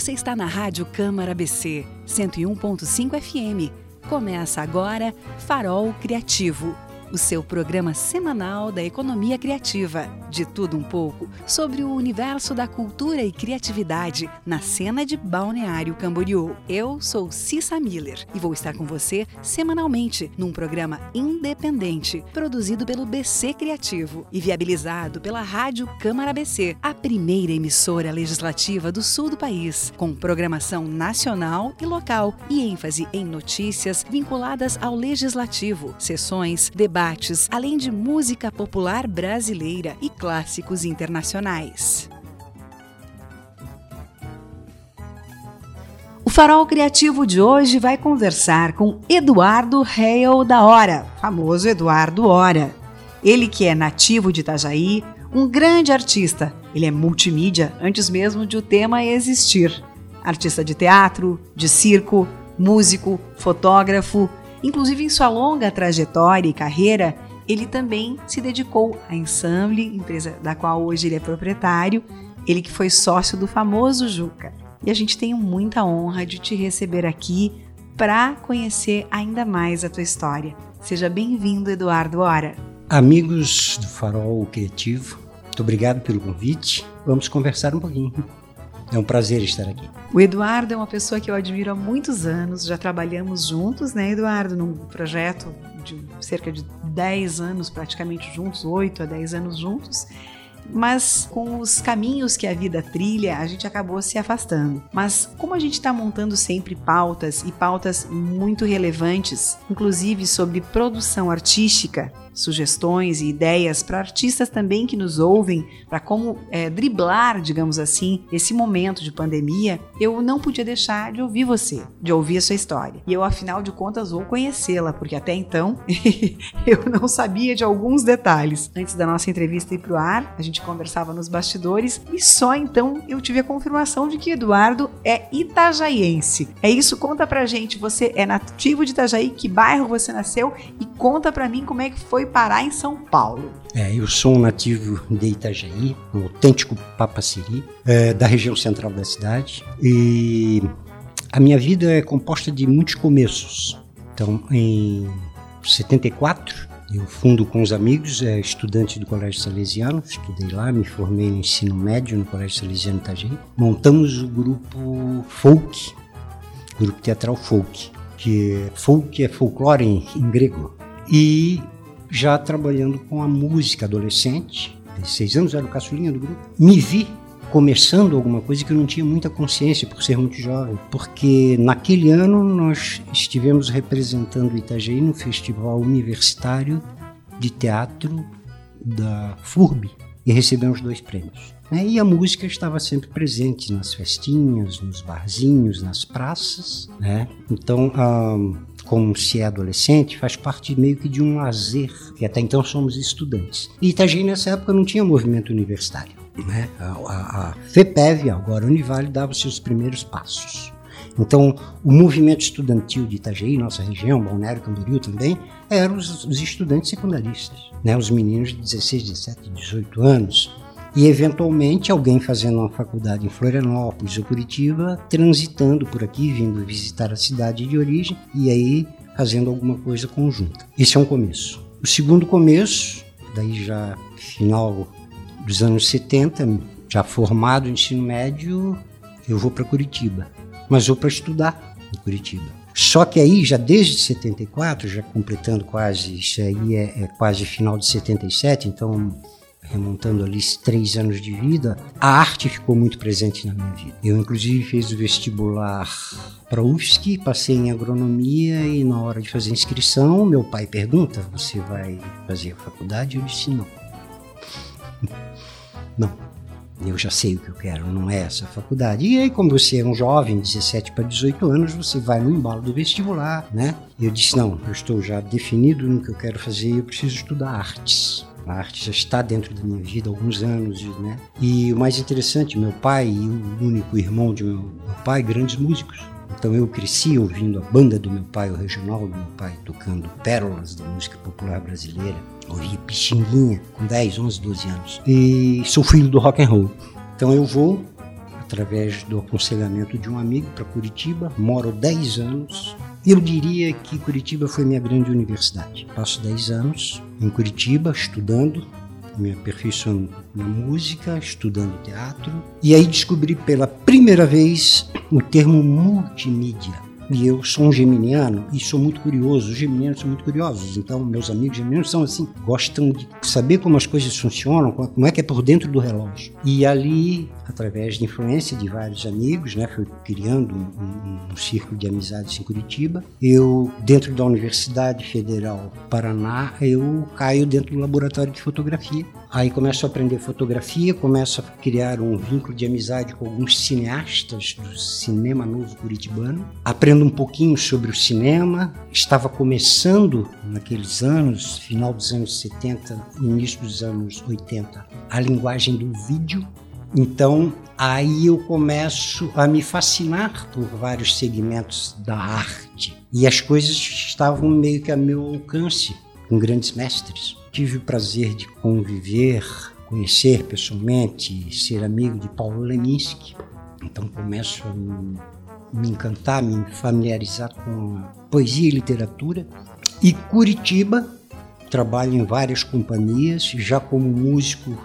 Você está na Rádio Câmara BC 101.5 FM. Começa agora Farol Criativo o seu programa semanal da economia criativa. De tudo um pouco sobre o universo da cultura e criatividade na cena de Balneário Camboriú. Eu sou Cissa Miller e vou estar com você semanalmente num programa independente produzido pelo BC Criativo e viabilizado pela Rádio Câmara BC, a primeira emissora legislativa do sul do país, com programação nacional e local e ênfase em notícias vinculadas ao legislativo, sessões, debates debates, além de música popular brasileira e clássicos internacionais. O Farol Criativo de hoje vai conversar com Eduardo Hale da Hora, famoso Eduardo Hora. Ele que é nativo de Itajaí, um grande artista. Ele é multimídia antes mesmo de o tema existir. Artista de teatro, de circo, músico, fotógrafo, Inclusive, em sua longa trajetória e carreira, ele também se dedicou à Ensemble, empresa da qual hoje ele é proprietário, ele que foi sócio do famoso Juca. E a gente tem muita honra de te receber aqui para conhecer ainda mais a tua história. Seja bem-vindo, Eduardo Ora. Amigos do Farol Criativo, muito obrigado pelo convite. Vamos conversar um pouquinho. É um prazer estar aqui. O Eduardo é uma pessoa que eu admiro há muitos anos, já trabalhamos juntos, né, Eduardo, num projeto de cerca de 10 anos praticamente juntos, 8 a 10 anos juntos mas com os caminhos que a vida trilha, a gente acabou se afastando. Mas como a gente está montando sempre pautas e pautas muito relevantes, inclusive sobre produção artística, sugestões e ideias para artistas também que nos ouvem, para como é, driblar, digamos assim, esse momento de pandemia, eu não podia deixar de ouvir você, de ouvir a sua história. E eu, afinal de contas, vou conhecê-la, porque até então eu não sabia de alguns detalhes. Antes da nossa entrevista ir para o ar, a gente conversava nos bastidores e só então eu tive a confirmação de que Eduardo é itajaiense. É isso? Conta pra gente, você é nativo de Itajaí, que bairro você nasceu e conta pra mim como é que foi parar em São Paulo. É, eu sou um nativo de Itajaí, um autêntico papaciri, é, da região central da cidade. E a minha vida é composta de muitos começos. Então, em 74, eu fundo com os amigos, é, estudante do Colégio Salesiano, estudei lá, me formei no ensino médio no Colégio Salesiano Itajaí. Montamos o grupo Folk, grupo teatral Folk, que folk é folclore em, em grego. E já trabalhando com a música adolescente, 16 anos, era o caçulinha do grupo, me vi começando alguma coisa que eu não tinha muita consciência por ser muito jovem, porque naquele ano nós estivemos representando Itajaí no Festival Universitário de Teatro da FURB e recebemos dois prêmios. Né? E a música estava sempre presente nas festinhas, nos barzinhos, nas praças. Né? Então, como se é adolescente, faz parte meio que de um lazer, que até então somos estudantes. E Itajaí nessa época não tinha movimento universitário. Né? A, a, a FEPEV, agora Univale, dava seus primeiros passos. Então, o movimento estudantil de Itajaí, nossa região, Balneário Camboriú também, eram os, os estudantes secundaristas, né? os meninos de 16, 17, 18 anos, e eventualmente alguém fazendo uma faculdade em Florianópolis ou Curitiba, transitando por aqui, vindo visitar a cidade de origem e aí fazendo alguma coisa conjunta. Esse é um começo. O segundo começo, daí já final dos anos 70, já formado no ensino médio, eu vou para Curitiba, mas vou para estudar em Curitiba. Só que aí, já desde 74, já completando quase, isso aí é, é quase final de 77, então remontando ali três anos de vida, a arte ficou muito presente na minha vida. Eu, inclusive, fiz o vestibular para UFSC, passei em agronomia e na hora de fazer inscrição, meu pai pergunta: Você vai fazer a faculdade? Eu disse: Não. não. Eu já sei o que eu quero, não é essa faculdade. E aí, como você é um jovem, 17 para 18 anos, você vai no embalo do vestibular, né? Eu disse: Não, eu estou já definido no que eu quero fazer e eu preciso estudar artes. A arte já está dentro da minha vida há alguns anos, né? E o mais interessante, meu pai e o único irmão de meu, meu pai, grandes músicos. Então eu cresci ouvindo a banda do meu pai, o regional do meu pai, tocando pérolas da música popular brasileira. Ouvia Pixinguinha com 10, 11, 12 anos. E sou filho do rock and roll. Então eu vou através do aconselhamento de um amigo para Curitiba. Moro 10 anos. Eu diria que Curitiba foi minha grande universidade. Passo 10 anos em Curitiba estudando, me aperfeiçoando na música, estudando teatro. E aí descobri pela primeira vez o termo multimídia e eu sou um geminiano e sou muito curioso. Os geminianos são muito curiosos. Então, meus amigos geminianos são assim, gostam de saber como as coisas funcionam, como é que é por dentro do relógio. E ali, através de influência de vários amigos, né, fui criando um, um, um círculo de amizades em Curitiba. Eu, dentro da Universidade Federal Paraná, eu caio dentro do laboratório de fotografia Aí começo a aprender fotografia, começo a criar um vínculo de amizade com alguns cineastas do cinema novo curitibano. Aprendo um pouquinho sobre o cinema. Estava começando naqueles anos, final dos anos 70, início dos anos 80, a linguagem do vídeo. Então, aí eu começo a me fascinar por vários segmentos da arte. E as coisas estavam meio que a meu alcance, com grandes mestres. Tive o prazer de conviver, conhecer pessoalmente, ser amigo de Paulo Leminski. Então começo a me encantar, me familiarizar com poesia e literatura. E Curitiba, trabalho em várias companhias, já como músico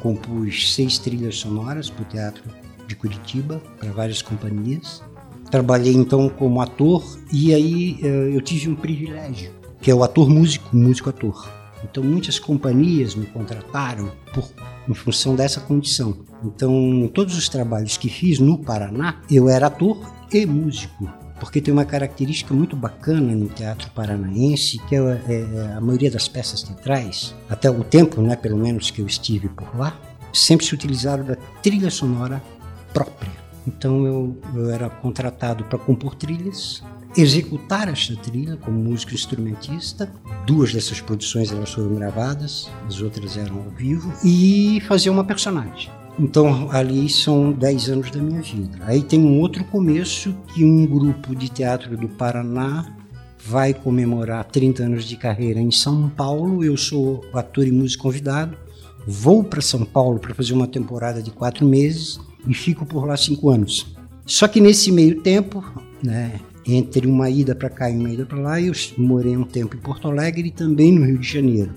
compus seis trilhas sonoras para o Teatro de Curitiba, para várias companhias. Trabalhei então como ator e aí eh, eu tive um privilégio, que é o ator músico, músico ator. Então muitas companhias me contrataram por, em função dessa condição. Então todos os trabalhos que fiz no Paraná, eu era ator e músico. Porque tem uma característica muito bacana no teatro paranaense, que é, é a maioria das peças teatrais, até o tempo, né, pelo menos que eu estive por lá, sempre se utilizaram da trilha sonora própria. Então eu, eu era contratado para compor trilhas executar esta trilha como músico instrumentista. Duas dessas produções elas foram gravadas, as outras eram ao vivo e fazer uma personagem. Então ali são 10 anos da minha vida. Aí tem um outro começo que um grupo de teatro do Paraná vai comemorar 30 anos de carreira em São Paulo. Eu sou ator e músico convidado. Vou para São Paulo para fazer uma temporada de quatro meses e fico por lá cinco anos. Só que nesse meio tempo, né, entre uma ida para cá e uma ida para lá, eu morei um tempo em Porto Alegre e também no Rio de Janeiro.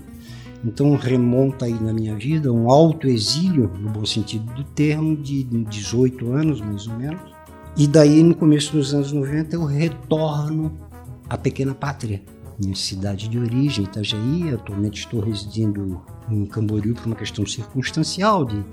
Então remonta aí na minha vida um alto exílio, no bom sentido do termo, de 18 anos mais ou menos. E daí no começo dos anos 90 eu retorno à pequena pátria, minha cidade de origem, Itajaí. Atualmente estou residindo em Camboriú por uma questão circunstancial de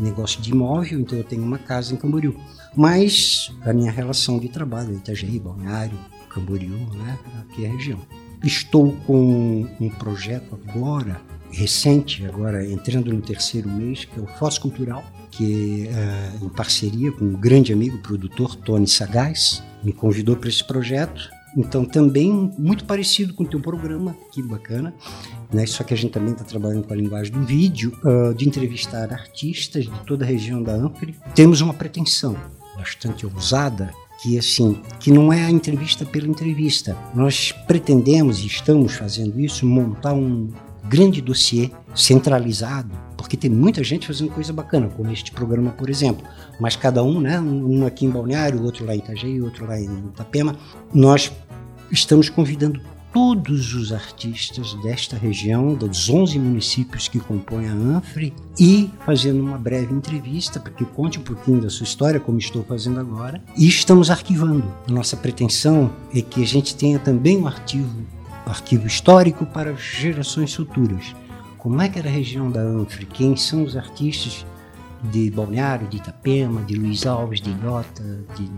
negócio de imóvel, então eu tenho uma casa em Camboriú. Mas a minha relação de trabalho, Itajaí, Balneário, Camboriú, né, aqui é a região. Estou com um projeto agora, recente, agora entrando no terceiro mês, que é o Foz Cultural, que é em parceria com um grande amigo, produtor Tony Sagaz, me convidou para esse projeto. Então, também muito parecido com o teu programa, que bacana, né? só que a gente também está trabalhando com a linguagem do vídeo, uh, de entrevistar artistas de toda a região da Ampre. Temos uma pretensão, bastante ousada, que assim, que não é a entrevista pela entrevista. Nós pretendemos e estamos fazendo isso, montar um grande dossiê centralizado, porque tem muita gente fazendo coisa bacana, como este programa, por exemplo. Mas cada um, né, um aqui em Balneário, outro lá em Itajaí, outro lá em Itapema, nós estamos convidando todos os artistas desta região, dos 11 municípios que compõem a Anfre, e fazendo uma breve entrevista para que conte um pouquinho da sua história, como estou fazendo agora. E estamos arquivando. Nossa pretensão é que a gente tenha também um arquivo, arquivo histórico para gerações futuras. Como é que era a região da Anfre? Quem são os artistas de Balneário, de Itapema, de Luiz Alves, de Ilhota, de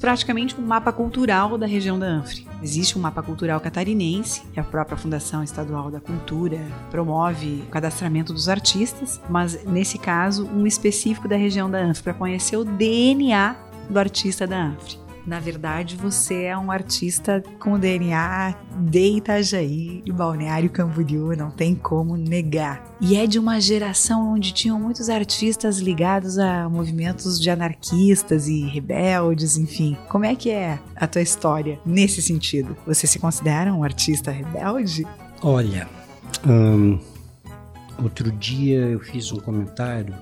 praticamente um mapa cultural da região da Anfre. Existe um mapa cultural catarinense, que a própria Fundação Estadual da Cultura promove o cadastramento dos artistas, mas nesse caso, um específico da região da Anfre, para conhecer o DNA do artista da Anfre. Na verdade, você é um artista com DNA de Itajaí e Balneário Camboriú, não tem como negar. E é de uma geração onde tinham muitos artistas ligados a movimentos de anarquistas e rebeldes, enfim. Como é que é a tua história nesse sentido? Você se considera um artista rebelde? Olha, um, outro dia eu fiz um comentário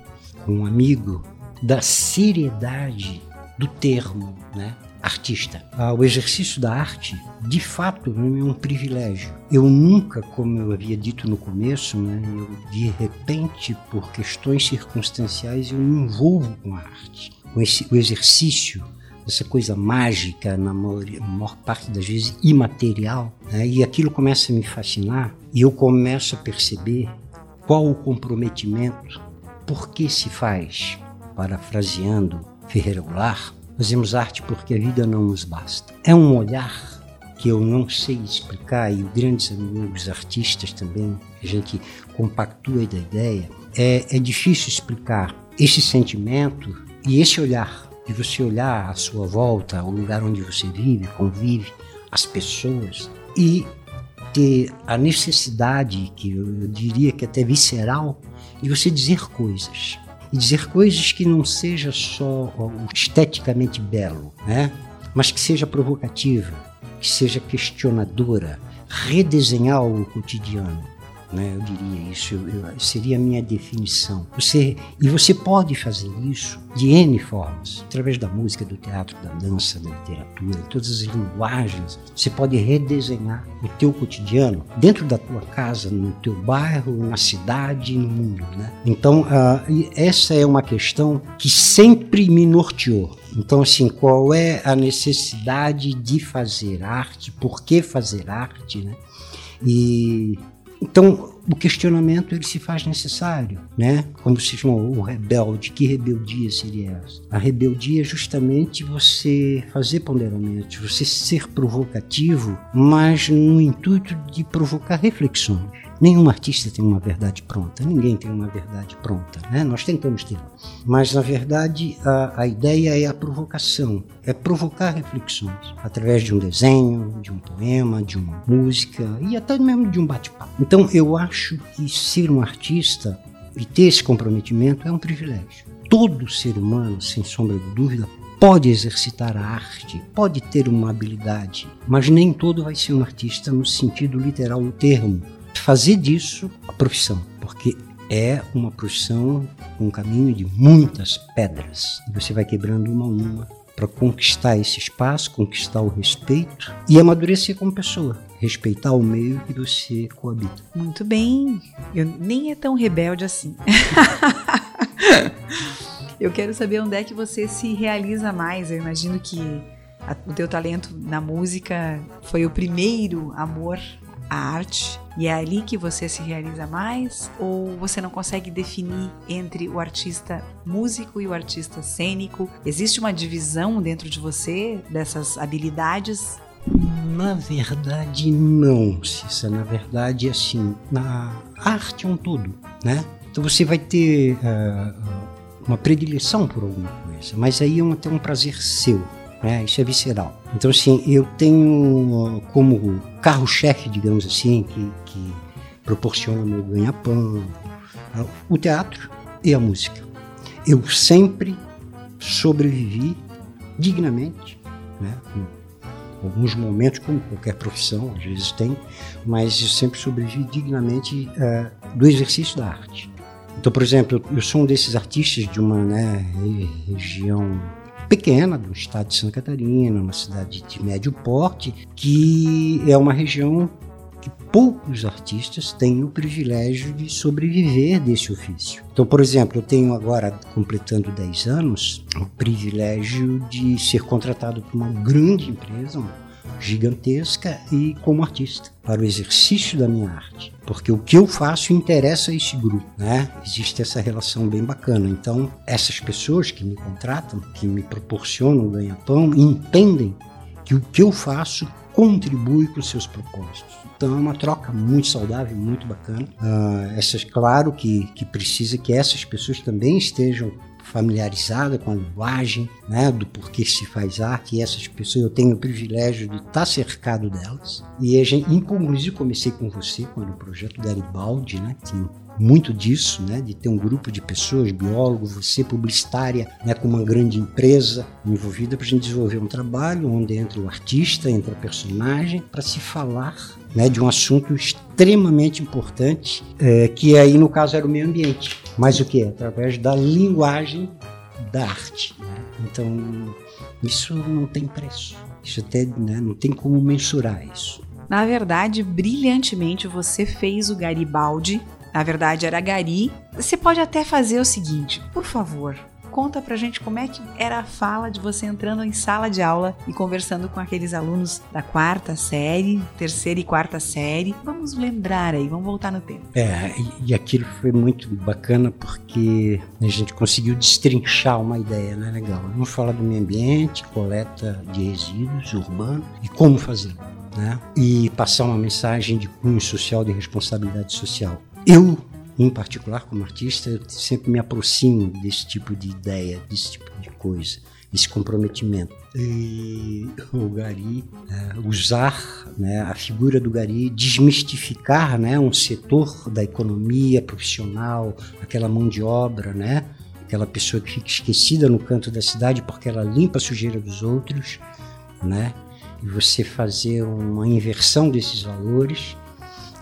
com um amigo da seriedade do termo, né? Artista. Ah, o exercício da arte, de fato, é um privilégio. Eu nunca, como eu havia dito no começo, né, eu de repente, por questões circunstanciais, eu me envolvo com a arte, com esse, o exercício essa coisa mágica, na maior, maior parte das vezes imaterial, né? e aquilo começa a me fascinar, e eu começo a perceber qual o comprometimento, por que se faz, parafraseando Ferreira Goulart, fazemos arte porque a vida não nos basta. É um olhar que eu não sei explicar, e grandes amigos artistas também, a gente compactua da ideia, é, é difícil explicar esse sentimento e esse olhar de você olhar à sua volta, o lugar onde você vive, convive, as pessoas e ter a necessidade, que eu diria que até visceral, de você dizer coisas. E dizer coisas que não seja só esteticamente belo, né? mas que seja provocativa, que seja questionadora, redesenhar o cotidiano né? Eu diria isso, eu, eu, seria a minha definição. Você e você pode fazer isso de n formas, através da música, do teatro, da dança, da literatura, todas as linguagens. Você pode redesenhar o teu cotidiano dentro da tua casa, no teu bairro, na cidade, no mundo, né? Então, uh, essa é uma questão que sempre me norteou. Então, assim, qual é a necessidade de fazer arte? Por que fazer arte, né? E então, o questionamento ele se faz necessário, né? Como se chama o rebelde, que rebeldia seria essa? A rebeldia é justamente você fazer ponderamentos, você ser provocativo, mas no intuito de provocar reflexões. Nenhum artista tem uma verdade pronta, ninguém tem uma verdade pronta, né? Nós tentamos ter. Mas, na verdade, a, a ideia é a provocação, é provocar reflexões através de um desenho, de um poema, de uma música e até mesmo de um bate-papo. Então, eu acho que ser um artista e ter esse comprometimento é um privilégio. Todo ser humano, sem sombra de dúvida, pode exercitar a arte, pode ter uma habilidade, mas nem todo vai ser um artista no sentido literal do termo fazer disso a profissão, porque é uma profissão com um caminho de muitas pedras. Você vai quebrando uma a uma para conquistar esse espaço, conquistar o respeito e amadurecer como pessoa, respeitar o meio que você coabita. Muito bem, eu nem é tão rebelde assim. eu quero saber onde é que você se realiza mais. Eu imagino que o teu talento na música foi o primeiro amor a arte e é ali que você se realiza mais? Ou você não consegue definir entre o artista músico e o artista cênico? Existe uma divisão dentro de você dessas habilidades? Na verdade, não, Cissa. Na verdade, assim, na arte é um todo, né? Então você vai ter uh, uma predileção por alguma coisa, mas aí é um, um prazer seu. Né? Isso é visceral. Então, assim, eu tenho como carro-chefe, digamos assim, que, que proporciona meu ganha-pão, o teatro e a música. Eu sempre sobrevivi dignamente, né? alguns momentos, como qualquer profissão, às vezes tem, mas eu sempre sobrevivi dignamente uh, do exercício da arte. Então, por exemplo, eu sou um desses artistas de uma né, região pequena do estado de Santa Catarina, uma cidade de médio porte, que é uma região que poucos artistas têm o privilégio de sobreviver desse ofício. Então, por exemplo, eu tenho agora, completando 10 anos, o privilégio de ser contratado por uma grande empresa, uma gigantesca e como artista para o exercício da minha arte, porque o que eu faço interessa a esse grupo, né? Existe essa relação bem bacana. Então, essas pessoas que me contratam, que me proporcionam ganha-pão, entendem que o que eu faço contribui com seus propósitos. Então é uma troca muito saudável, muito bacana. Uh, essas, claro que, que precisa que essas pessoas também estejam familiarizada com a linguagem, né, do porquê se faz arte, e essas pessoas eu tenho o privilégio de estar cercado delas. E a gente, inclusive, comecei com você, quando o projeto da Aribaldi, né, muito disso, né, de ter um grupo de pessoas, biólogo, você publicitária, né, com uma grande empresa envolvida para a gente desenvolver um trabalho onde entra o artista, entra a personagem, para se falar né, de um assunto extremamente importante, é, que aí no caso era o meio ambiente. Mas o que? Através da linguagem da arte. Né? Então, isso não tem preço. Isso até né, não tem como mensurar isso. Na verdade, brilhantemente você fez o Garibaldi. Na verdade, era Gari. Você pode até fazer o seguinte, por favor, Conta pra gente como é que era a fala de você entrando em sala de aula e conversando com aqueles alunos da quarta série, terceira e quarta série. Vamos lembrar aí, vamos voltar no tempo. É, e, aquilo foi muito bacana porque a gente conseguiu destrinchar uma ideia, né? Legal. Vamos falar do meio ambiente, coleta de resíduos urbanos e como fazer. Né? E passar uma mensagem de cunho social, de responsabilidade social. Eu em particular como artista, sempre me aproximo desse tipo de ideia, desse tipo de coisa, esse comprometimento. E o Gari é, usar né, a figura do Gari, desmistificar né, um setor da economia profissional, aquela mão de obra, né, aquela pessoa que fica esquecida no canto da cidade porque ela limpa a sujeira dos outros, né, e você fazer uma inversão desses valores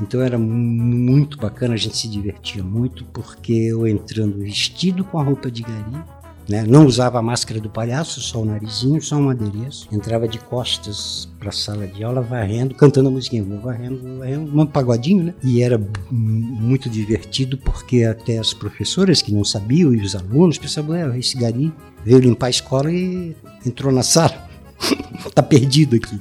então era muito bacana, a gente se divertia muito, porque eu entrando vestido com a roupa de gari, né? não usava a máscara do palhaço, só o narizinho, só um adereço. Entrava de costas para a sala de aula, varrendo, cantando a musiquinha, vou varrendo, vou varrendo, um pagodinho, né? E era muito divertido, porque até as professoras que não sabiam e os alunos pensavam, é, esse gari veio limpar a escola e entrou na sala, tá perdido aqui.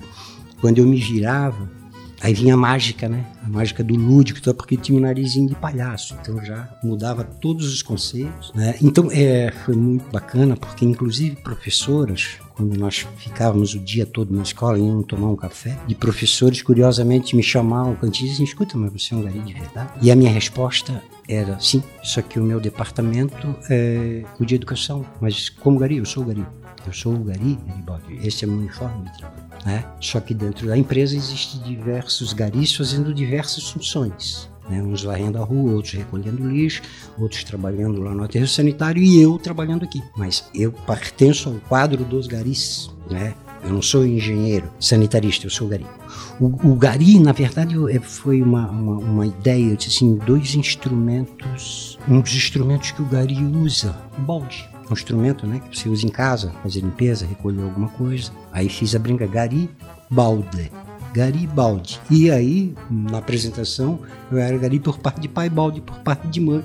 Quando eu me girava, Aí vinha a mágica, né? A mágica do lúdico, então, porque tinha um narizinho de palhaço, então já mudava todos os conceitos. Né? Então é, foi muito bacana, porque inclusive professoras, quando nós ficávamos o dia todo na escola, iam tomar um café, de professores curiosamente me chamavam cantinho e diziam, escuta, mas você é um gari de verdade? E a minha resposta era sim, só que o meu departamento é o de educação, mas como gari, eu sou gari. Eu sou o gari, Garibaldi, esse é o meu uniforme de trabalho. Né? Só que dentro da empresa existem diversos garis fazendo diversas funções. Né? Uns varrendo a rua, outros recolhendo lixo, outros trabalhando lá no aterro sanitário e eu trabalhando aqui. Mas eu pertenço ao quadro dos garis. Né? Eu não sou engenheiro sanitarista, eu sou gari. O, o gari, na verdade, foi uma, uma, uma, ideia, eu disse assim, dois instrumentos, um dos instrumentos que o gari usa, o balde um instrumento né, que você usa em casa, fazer limpeza, recolher alguma coisa. Aí fiz a brinca Garibaldi. Garibaldi. E aí, na apresentação, eu era Gari por parte de pai, Balde por parte de mãe.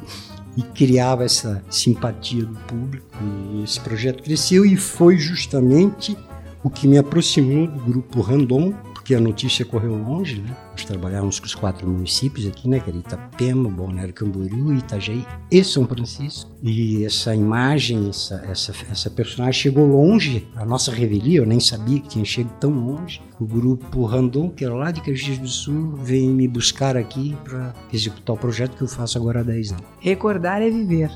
E criava essa simpatia do público. E esse projeto cresceu e foi justamente o que me aproximou do grupo Randon, porque a notícia correu longe, né? Nós trabalhávamos com os quatro municípios aqui, né? Que era Itapema, Balneário Camboriú, Itajaí e São Francisco. E essa imagem, essa, essa, essa personagem chegou longe. A nossa revelia, eu nem sabia que tinha chegado tão longe. O grupo Randon, que era lá de Caxias do Sul, veio me buscar aqui para executar o projeto que eu faço agora há 10 anos. Recordar é viver.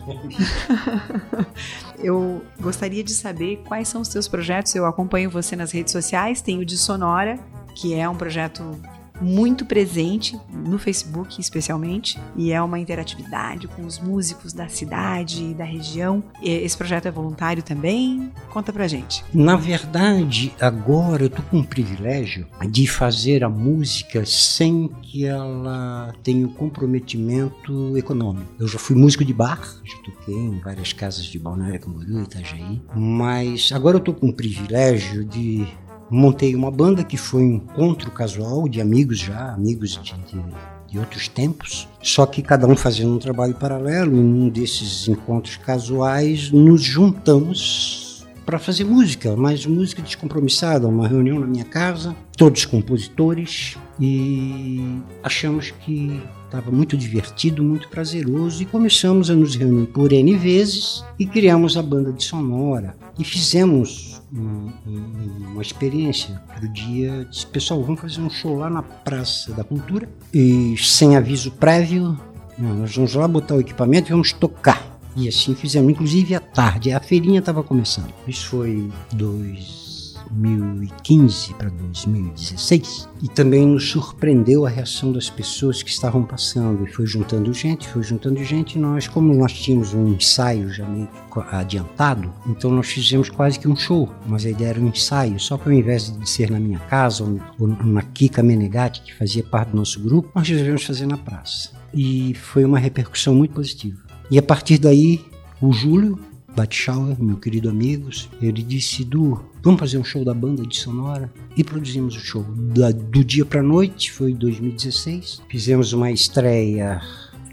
eu gostaria de saber quais são os seus projetos. Eu acompanho você nas redes sociais, tenho de Sonora, que é um projeto muito presente no Facebook, especialmente, e é uma interatividade com os músicos da cidade e da região. Esse projeto é voluntário também? Conta pra gente. Na verdade, agora eu tô com o privilégio de fazer a música sem que ela tenha um comprometimento econômico. Eu já fui músico de bar, já toquei em várias casas de Balneário Camboriú, Itajaí, mas agora eu tô com o privilégio de montei uma banda que foi um encontro casual de amigos já, amigos de, de, de outros tempos, só que cada um fazendo um trabalho paralelo. E num desses encontros casuais nos juntamos para fazer música, mas música descompromissada, uma reunião na minha casa, todos compositores, e achamos que estava muito divertido, muito prazeroso e começamos a nos reunir por N vezes e criamos a banda de Sonora e fizemos um, um, uma experiência. Outro dia disse, pessoal, vamos fazer um show lá na Praça da Cultura e sem aviso prévio, nós vamos lá botar o equipamento e vamos tocar. E assim fizemos, inclusive à tarde, a feirinha estava começando. Isso foi dois 2015 para 2016 e também nos surpreendeu a reação das pessoas que estavam passando e foi juntando gente, foi juntando gente e nós, como nós tínhamos um ensaio já meio adiantado, então nós fizemos quase que um show, mas a ideia era um ensaio, só que ao invés de ser na minha casa ou, na Kika Menegatti, que fazia parte do nosso grupo, nós resolvemos fazer na praça. E foi uma repercussão muito positiva. E a partir daí, o Júlio, Batschauer, meu querido amigo, ele disse: Du, vamos fazer um show da banda de Sonora? E produzimos o show. Da, do dia para noite, foi 2016. Fizemos uma estreia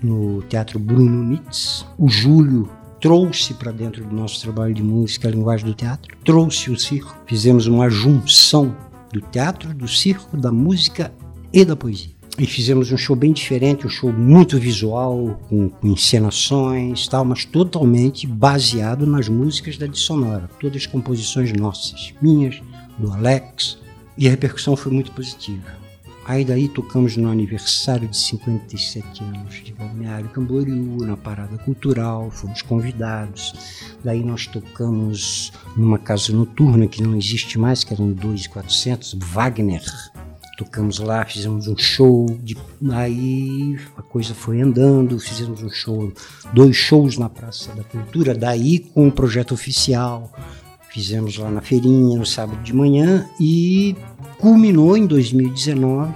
no Teatro Bruno Nitz. O Júlio trouxe para dentro do nosso trabalho de música a linguagem do teatro, trouxe o circo. Fizemos uma junção do teatro, do circo, da música e da poesia e fizemos um show bem diferente, um show muito visual, com, com encenações tal, mas totalmente baseado nas músicas da Dissonora, todas composições nossas, minhas, do Alex, e a repercussão foi muito positiva. Aí daí tocamos no aniversário de 57 anos de Balneário Camboriú, na Parada Cultural, fomos convidados. Daí nós tocamos numa casa noturna que não existe mais, que eram 2,400, Wagner, tocamos lá, fizemos um show, de, aí a coisa foi andando, fizemos um show, dois shows na Praça da Cultura, daí com o projeto oficial, fizemos lá na feirinha no sábado de manhã e culminou em 2019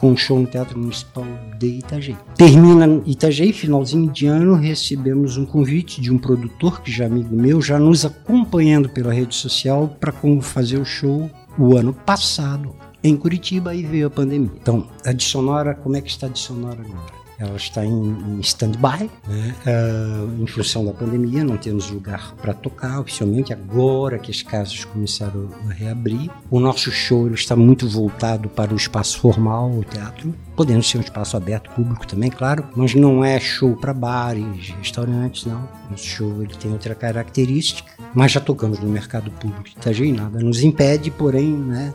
com um show no Teatro Municipal de Itajaí. Termina Itajaí, finalzinho de ano, recebemos um convite de um produtor que já é amigo meu, já nos acompanhando pela rede social para como fazer o show o ano passado em Curitiba e veio a pandemia. Então, a de Sonora, como é que está a de Sonora agora? Ela está em, em stand-by, né? uh, em função da pandemia, não temos lugar para tocar oficialmente, agora que as casas começaram a reabrir. O nosso show está muito voltado para o espaço formal, o teatro, podendo ser um espaço aberto, público também, claro, mas não é show para bares, restaurantes, não. O show ele tem outra característica, mas já tocamos no mercado público de Itajaí, nada nos impede, porém, né,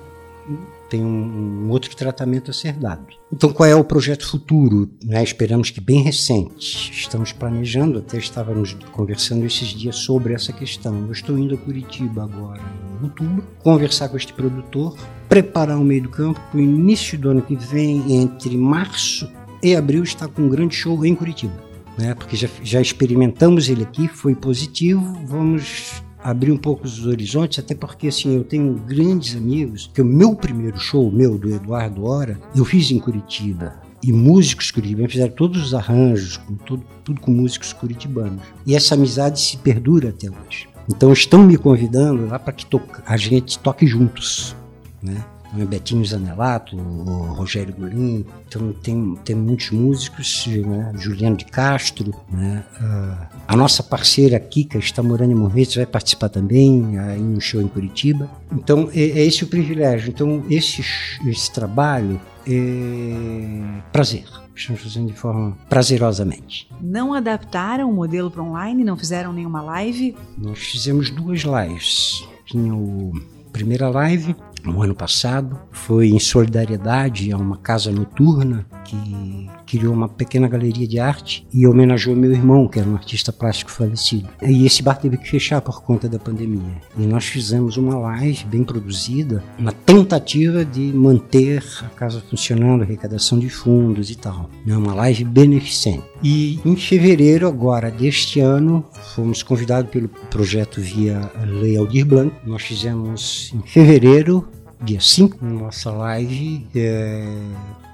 tem um, um, outro tratamento a ser dado. Então, qual é o projeto futuro? Né? Esperamos que bem recente. Estamos planejando, até estávamos conversando esses dias sobre essa questão. Eu estou indo a Curitiba agora, em outubro, conversar com este produtor, preparar o meio do campo para o início do ano que vem, entre março e abril, está com um grande show em Curitiba. Né? Porque já, já experimentamos ele aqui, foi positivo, vamos abrir um pouco os horizontes, até porque assim, eu tenho grandes amigos, que o meu primeiro show, meu, do Eduardo Hora, eu fiz em Curitiba. E músicos curitibanos fizeram todos os arranjos, com tudo, tudo com músicos curitibanos. E essa amizade se perdura até hoje. Então estão me convidando lá para que a gente toque juntos, né? Né, Betinho Zanelato, o Rogério Golim, então tem, tem muitos músicos, né? Juliano de Castro, né? Uh, a nossa parceira Kika está morando em Morretes, vai participar também em um show em Curitiba. Então é, é esse o privilégio. Então esse, esse trabalho é prazer. Estamos fazendo de forma prazerosamente. Não adaptaram o modelo para online? Não fizeram nenhuma live? Nós fizemos duas lives. Tinha o primeira live no ano passado. Foi em solidariedade a uma casa noturna que criou uma pequena galeria de arte e homenageou meu irmão, que era um artista plástico falecido. E esse bar teve que fechar por conta da pandemia. E nós fizemos uma live bem produzida, na tentativa de manter a casa funcionando, arrecadação de fundos e tal. É uma live beneficente. E em fevereiro agora deste ano, fomos convidados pelo projeto via Lei Aldir Blanc. Nós fizemos em fevereiro dia 5, nossa live, é,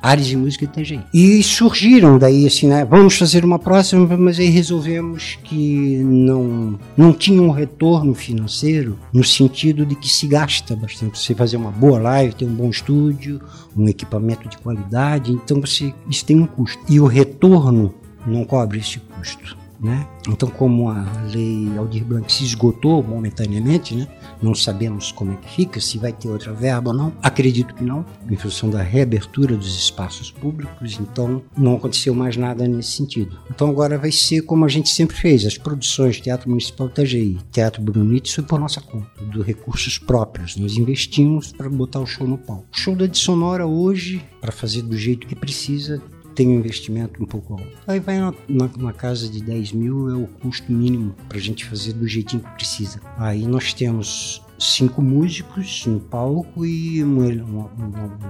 áreas de música de TGI. E surgiram daí assim, né? Vamos fazer uma próxima, mas aí resolvemos que não, não tinha um retorno financeiro no sentido de que se gasta bastante. Você fazer uma boa live, ter um bom estúdio, um equipamento de qualidade, então você, isso tem um custo. E o retorno não cobre esse custo. Né? Então, como a lei Aldir Blanc se esgotou momentaneamente, né? não sabemos como é que fica, se vai ter outra verba ou não. Acredito que não, em função da reabertura dos espaços públicos, então não aconteceu mais nada nesse sentido. Então agora vai ser como a gente sempre fez, as produções Teatro Municipal TGI, Teatro Brunito, foi por nossa conta, dos recursos próprios. Nós investimos para botar o show no palco. O show da de hoje, para fazer do jeito que precisa, tem um investimento um pouco alto. Aí vai na, na, na casa de 10 mil, é o custo mínimo para a gente fazer do jeitinho que precisa. Aí nós temos cinco músicos no palco e um, um,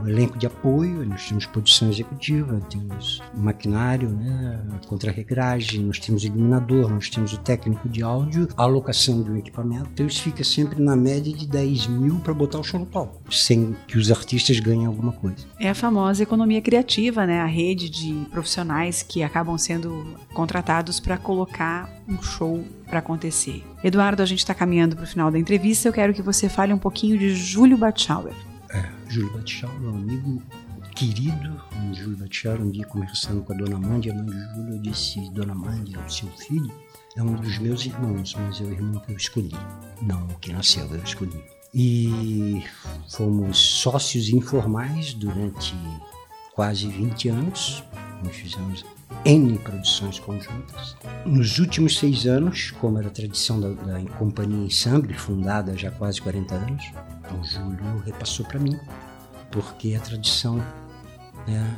um, elenco de apoio. Nós temos produção executiva, temos maquinário, né, contra-regragem, nós temos iluminador, nós temos o técnico de áudio, a alocação de um equipamento. Então isso fica sempre na média de 10 mil para botar o show no palco, sem que os artistas ganhem alguma coisa. É a famosa economia criativa, né? A rede de profissionais que acabam sendo contratados para colocar um show para acontecer. Eduardo, a gente está caminhando para o final da entrevista. Eu quero que você fale um pouquinho de Júlio Batschauer. É, Júlio Batschauer, um amigo querido. O Júlio Batschauer, um dia conversando com a dona Mandy, a mãe de Júlio, eu disse: Dona Mandy, é o seu filho é um dos meus irmãos, mas é o irmão que eu escolhi. Não o que nasceu, eu escolhi. E fomos sócios informais durante quase 20 anos. Nós fizemos N produções conjuntas. Nos últimos seis anos, como era tradição da, da Companhia Ensemble, fundada já há quase 40 anos, o Júlio repassou para mim, porque a tradição, né,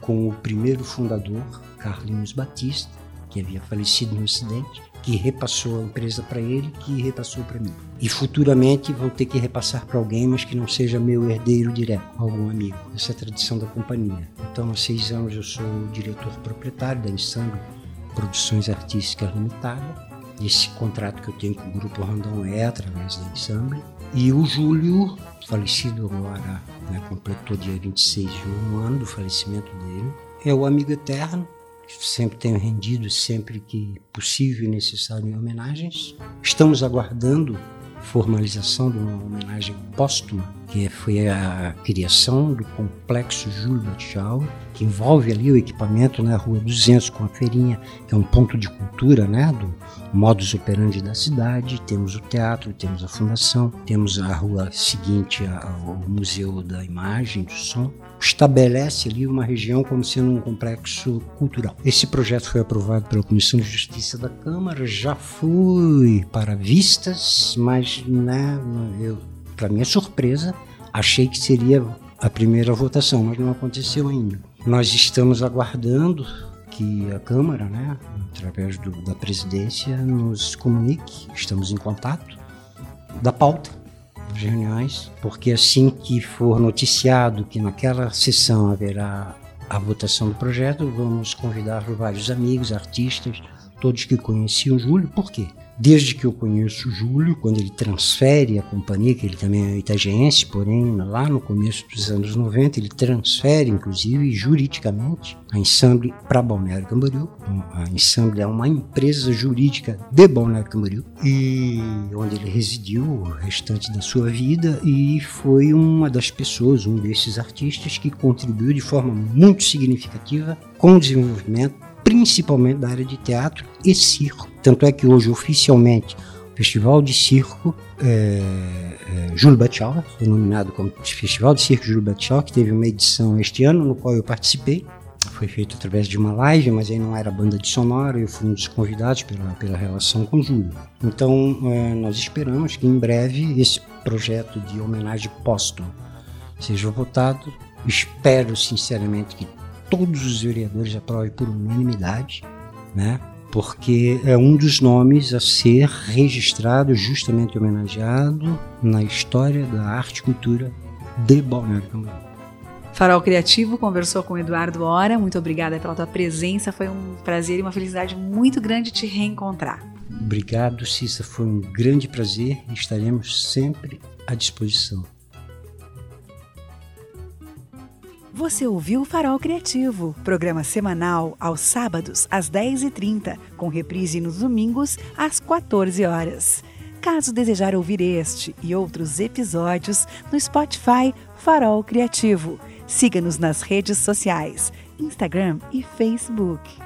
com o primeiro fundador, Carlinhos Batista, que havia falecido no acidente, que repassou a empresa para ele, que repassou para mim. E futuramente vou ter que repassar para alguém, mas que não seja meu herdeiro direto, algum amigo. Essa é a tradição da companhia. Então, há seis anos eu sou o diretor proprietário da Ensemble Produções Artísticas Limitada. Esse contrato que eu tenho com o Grupo Randon é através da Ensemble. E o Júlio, falecido agora, né, completou dia 26 de um ano do falecimento dele, é o amigo eterno sempre tenho rendido sempre que possível e necessário em homenagens. Estamos aguardando formalização de uma homenagem póstuma, que foi a criação do complexo Júlio Batchal, que envolve ali o equipamento na né, Rua 200 com a feirinha, que é um ponto de cultura, né, do modus operandi da cidade. Temos o teatro, temos a fundação, temos a rua seguinte, o Museu da Imagem, do Som. Estabelece ali uma região como sendo um complexo cultural. Esse projeto foi aprovado pela Comissão de Justiça da Câmara, já foi para vistas, mas né, eu, para minha surpresa, achei que seria a primeira votação, mas não aconteceu ainda. Nós estamos aguardando que a Câmara, né, através do, da presidência, nos comunique, estamos em contato, da pauta reuniões, porque assim que for noticiado que naquela sessão haverá a votação do projeto, vamos convidar vários amigos, artistas, todos que conheciam Júlio. Por quê? Desde que eu conheço o Júlio, quando ele transfere a companhia, que ele também é itageense, porém lá no começo dos anos 90, ele transfere, inclusive, juridicamente, a Ensemble para Balneário Camboriú. A Ensemble é uma empresa jurídica de Balneário Camboriú, e onde ele residiu o restante da sua vida e foi uma das pessoas, um desses artistas que contribuiu de forma muito significativa com o desenvolvimento principalmente da área de teatro e circo. Tanto é que hoje, oficialmente, o Festival de Circo é, é, Júlio Batchal, foi nominado como Festival de Circo Júlio Batchal, que teve uma edição este ano, no qual eu participei. Foi feito através de uma live, mas aí não era banda de sonora, eu fui um dos convidados pela, pela relação com o Júlio. Então, é, nós esperamos que em breve esse projeto de homenagem póstuma seja votado. Espero sinceramente que todos os vereadores aprovem por unanimidade, né? porque é um dos nomes a ser registrado, justamente homenageado na história da arte e cultura de Balneário Camboriú. Farol Criativo conversou com Eduardo Hora. Muito obrigada pela tua presença. Foi um prazer e uma felicidade muito grande te reencontrar. Obrigado, Cissa. Foi um grande prazer estaremos sempre à disposição. Você ouviu o Farol Criativo, programa semanal aos sábados às 10h30, com reprise nos domingos às 14 horas. Caso desejar ouvir este e outros episódios no Spotify Farol Criativo, siga-nos nas redes sociais, Instagram e Facebook.